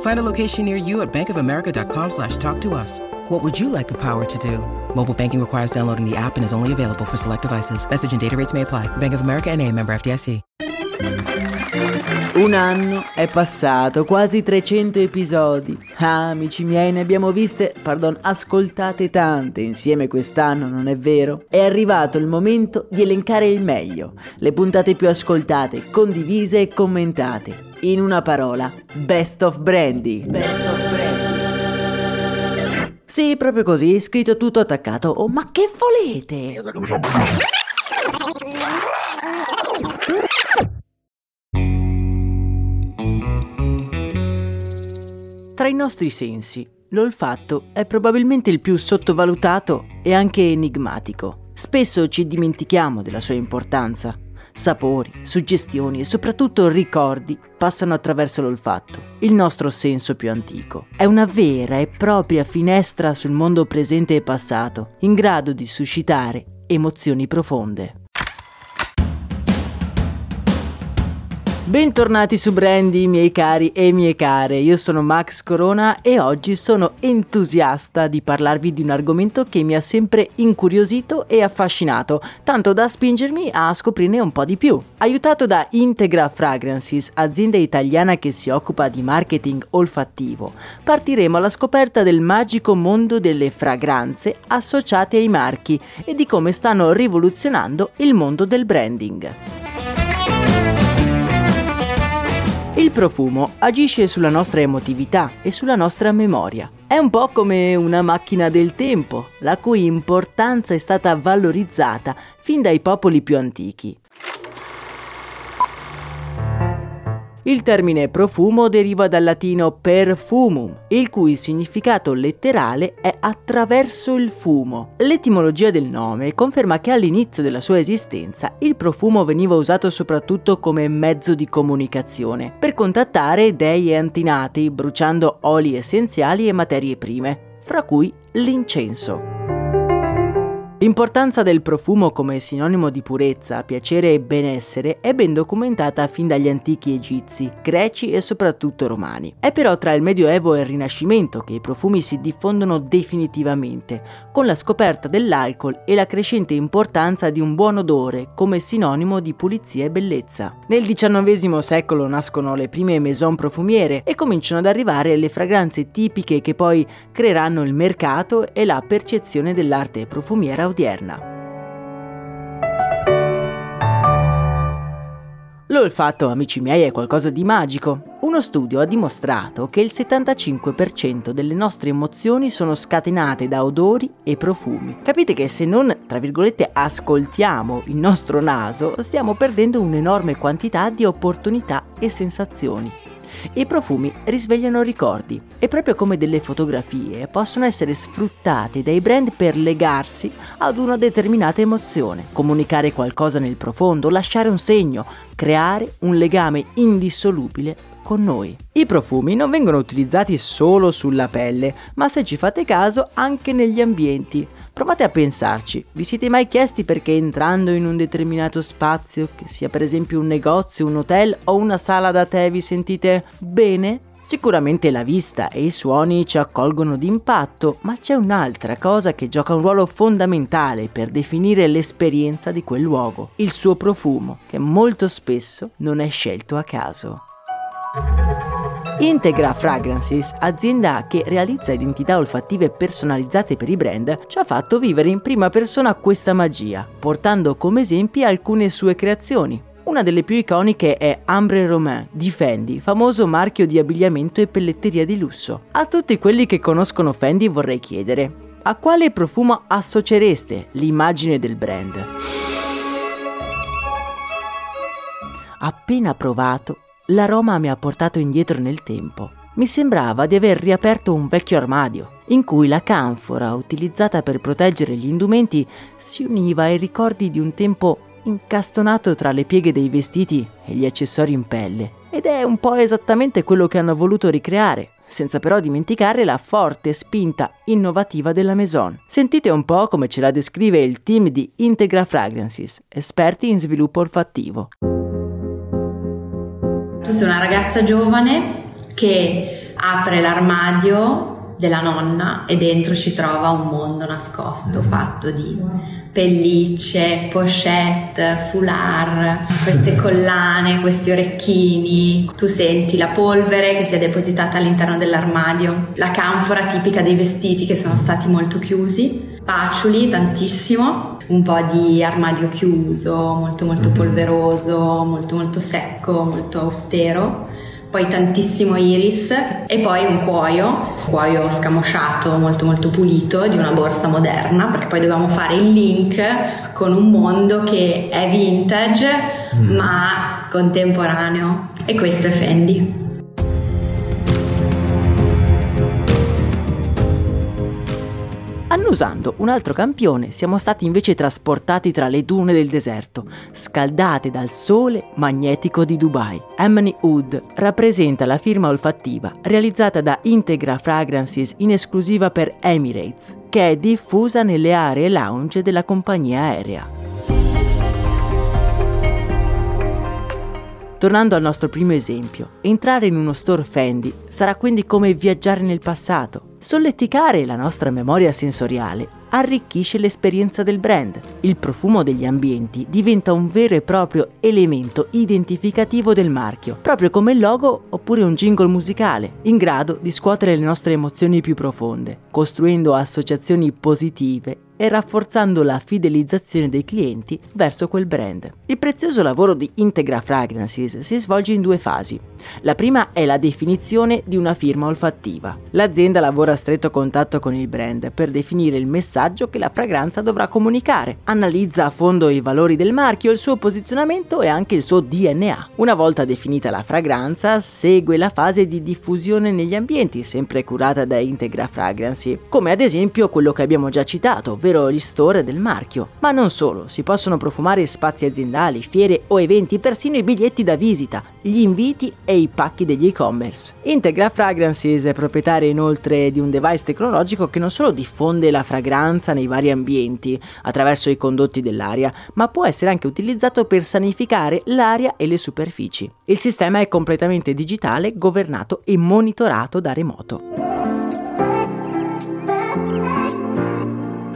Find a location near you at bankofamerica.com slash talk to us. What would you like the power to do? Mobile banking requires downloading the app and is only available for select devices. Message and data rates may apply. Bank of America and a member FDIC. Un anno è passato, quasi 300 episodi. Ah, amici miei, ne abbiamo viste, pardon, ascoltate tante insieme quest'anno, non è vero? È arrivato il momento di elencare il meglio, le puntate più ascoltate, condivise e commentate. In una parola, Best of Brandy. Best of Brandy. Sì, proprio così, scritto tutto attaccato. Oh, ma che volete? Tra i nostri sensi, l'olfatto è probabilmente il più sottovalutato e anche enigmatico. Spesso ci dimentichiamo della sua importanza. Sapori, suggestioni e soprattutto ricordi passano attraverso l'olfatto, il nostro senso più antico. È una vera e propria finestra sul mondo presente e passato, in grado di suscitare emozioni profonde. Bentornati su Brandy, miei cari e mie care. Io sono Max Corona e oggi sono entusiasta di parlarvi di un argomento che mi ha sempre incuriosito e affascinato, tanto da spingermi a scoprirne un po' di più. Aiutato da Integra Fragrances, azienda italiana che si occupa di marketing olfattivo, partiremo alla scoperta del magico mondo delle fragranze associate ai marchi e di come stanno rivoluzionando il mondo del branding. Il profumo agisce sulla nostra emotività e sulla nostra memoria. È un po' come una macchina del tempo, la cui importanza è stata valorizzata fin dai popoli più antichi. Il termine profumo deriva dal latino perfumum, il cui significato letterale è attraverso il fumo. L'etimologia del nome conferma che all'inizio della sua esistenza il profumo veniva usato soprattutto come mezzo di comunicazione, per contattare dei e antinati, bruciando oli essenziali e materie prime, fra cui l'incenso. L'importanza del profumo come sinonimo di purezza, piacere e benessere è ben documentata fin dagli antichi egizi, greci e soprattutto romani. È però tra il Medioevo e il Rinascimento che i profumi si diffondono definitivamente, con la scoperta dell'alcol e la crescente importanza di un buon odore come sinonimo di pulizia e bellezza. Nel XIX secolo nascono le prime maison profumiere e cominciano ad arrivare le fragranze tipiche che poi creeranno il mercato e la percezione dell'arte profumiera odierna. L'olfatto, amici miei, è qualcosa di magico. Uno studio ha dimostrato che il 75% delle nostre emozioni sono scatenate da odori e profumi. Capite che se non, tra virgolette, ascoltiamo il nostro naso, stiamo perdendo un'enorme quantità di opportunità e sensazioni. I profumi risvegliano ricordi e proprio come delle fotografie possono essere sfruttate dai brand per legarsi ad una determinata emozione, comunicare qualcosa nel profondo, lasciare un segno, creare un legame indissolubile con noi. I profumi non vengono utilizzati solo sulla pelle, ma se ci fate caso anche negli ambienti. Provate a pensarci, vi siete mai chiesti perché entrando in un determinato spazio, che sia per esempio un negozio, un hotel o una sala da tè, vi sentite bene? Sicuramente la vista e i suoni ci accolgono d'impatto, ma c'è un'altra cosa che gioca un ruolo fondamentale per definire l'esperienza di quel luogo, il suo profumo, che molto spesso non è scelto a caso. Integra Fragrances, azienda che realizza identità olfattive personalizzate per i brand, ci ha fatto vivere in prima persona questa magia, portando come esempi alcune sue creazioni. Una delle più iconiche è Ambre Romain di Fendi, famoso marchio di abbigliamento e pelletteria di lusso. A tutti quelli che conoscono Fendi vorrei chiedere, a quale profumo associereste l'immagine del brand? Appena provato, L'aroma mi ha portato indietro nel tempo. mi sembrava di aver riaperto un vecchio armadio, in cui la canfora utilizzata per proteggere gli indumenti si univa ai ricordi di un tempo incastonato tra le pieghe dei vestiti e gli accessori in pelle. Ed è un po' esattamente quello che hanno voluto ricreare, senza però dimenticare la forte spinta innovativa della Maison. Sentite un po' come ce la descrive il team di Integra Fragrances, esperti in sviluppo olfattivo. Tu sei una ragazza giovane che apre l'armadio della nonna e dentro ci trova un mondo nascosto fatto di pellicce, pochette, foulard, queste collane, questi orecchini. Tu senti la polvere che si è depositata all'interno dell'armadio, la canfora tipica dei vestiti che sono stati molto chiusi, paciuli tantissimo, un po' di armadio chiuso, molto molto mhm. polveroso, molto molto secco, molto austero poi tantissimo iris e poi un cuoio, cuoio scamosciato molto molto pulito di una borsa moderna perché poi dovevamo fare il link con un mondo che è vintage mm. ma contemporaneo e questo è Fendi. Annusando un altro campione, siamo stati invece trasportati tra le dune del deserto, scaldate dal sole magnetico di Dubai. Amani Wood rappresenta la firma olfattiva realizzata da Integra Fragrances in esclusiva per Emirates, che è diffusa nelle aree lounge della compagnia aerea. Tornando al nostro primo esempio, entrare in uno store Fendi sarà quindi come viaggiare nel passato. Solleticare la nostra memoria sensoriale arricchisce l'esperienza del brand. Il profumo degli ambienti diventa un vero e proprio elemento identificativo del marchio, proprio come il logo oppure un jingle musicale, in grado di scuotere le nostre emozioni più profonde, costruendo associazioni positive e rafforzando la fidelizzazione dei clienti verso quel brand. Il prezioso lavoro di Integra Fragrances si svolge in due fasi. La prima è la definizione di una firma olfattiva. L'azienda lavora a stretto contatto con il brand per definire il messaggio che la fragranza dovrà comunicare. Analizza a fondo i valori del marchio, il suo posizionamento e anche il suo DNA. Una volta definita la fragranza, segue la fase di diffusione negli ambienti, sempre curata da Integra Fragrancy, come ad esempio quello che abbiamo già citato, ovvero gli store del marchio. Ma non solo, si possono profumare spazi aziendali, fiere o eventi, persino i biglietti da visita, gli inviti e i pacchi degli e-commerce. Integra Fragrances è proprietaria inoltre di un device tecnologico che non solo diffonde la fragranza nei vari ambienti attraverso i condotti dell'aria, ma può essere anche utilizzato per sanificare l'aria e le superfici. Il sistema è completamente digitale, governato e monitorato da remoto.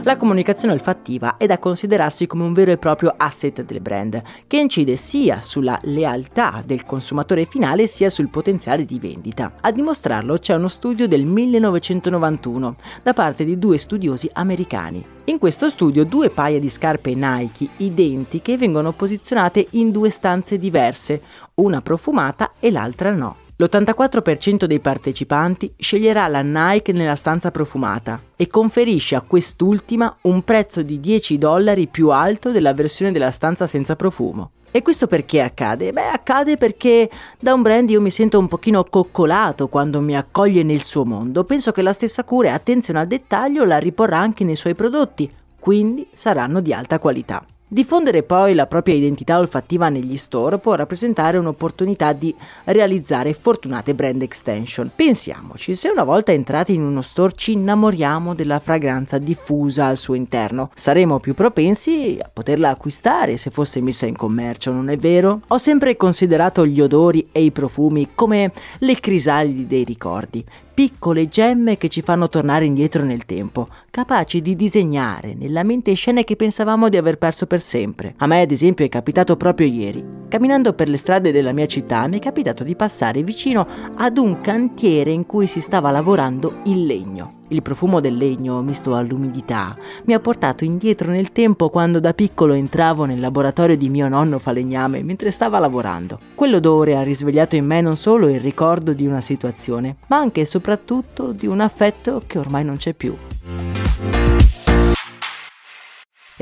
La comunicazione olfattiva è da considerarsi come un vero e proprio asset del brand, che incide sia sulla lealtà del consumatore finale sia sul potenziale di vendita. A dimostrarlo c'è uno studio del 1991 da parte di due studiosi americani. In questo studio due paia di scarpe Nike identiche vengono posizionate in due stanze diverse, una profumata e l'altra no. L'84% dei partecipanti sceglierà la Nike nella stanza profumata e conferisce a quest'ultima un prezzo di 10 dollari più alto della versione della stanza senza profumo. E questo perché accade? Beh, accade perché da un brand io mi sento un pochino coccolato quando mi accoglie nel suo mondo. Penso che la stessa cura e attenzione al dettaglio la riporrà anche nei suoi prodotti, quindi saranno di alta qualità. Diffondere poi la propria identità olfattiva negli store può rappresentare un'opportunità di realizzare fortunate brand extension. Pensiamoci, se una volta entrati in uno store ci innamoriamo della fragranza diffusa al suo interno, saremo più propensi a poterla acquistare se fosse messa in commercio, non è vero? Ho sempre considerato gli odori e i profumi come le crisalidi dei ricordi piccole gemme che ci fanno tornare indietro nel tempo, capaci di disegnare nella mente scene che pensavamo di aver perso per sempre. A me, ad esempio, è capitato proprio ieri. Camminando per le strade della mia città mi è capitato di passare vicino ad un cantiere in cui si stava lavorando il legno. Il profumo del legno, misto all'umidità, mi ha portato indietro nel tempo quando da piccolo entravo nel laboratorio di mio nonno falegname mentre stava lavorando. Quell'odore ha risvegliato in me non solo il ricordo di una situazione, ma anche e soprattutto di un affetto che ormai non c'è più.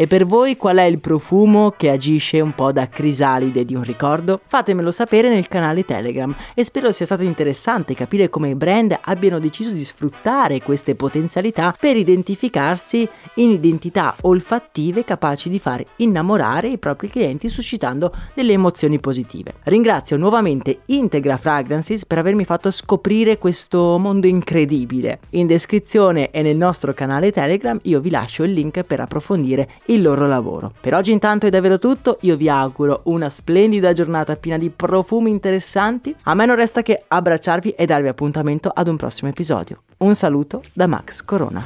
E per voi qual è il profumo che agisce un po' da crisalide di un ricordo? Fatemelo sapere nel canale Telegram e spero sia stato interessante capire come i brand abbiano deciso di sfruttare queste potenzialità per identificarsi in identità olfattive capaci di far innamorare i propri clienti suscitando delle emozioni positive. Ringrazio nuovamente Integra Fragrances per avermi fatto scoprire questo mondo incredibile. In descrizione e nel nostro canale Telegram io vi lascio il link per approfondire il loro lavoro. Per oggi intanto è davvero tutto, io vi auguro una splendida giornata piena di profumi interessanti. A me non resta che abbracciarvi e darvi appuntamento ad un prossimo episodio. Un saluto da Max Corona.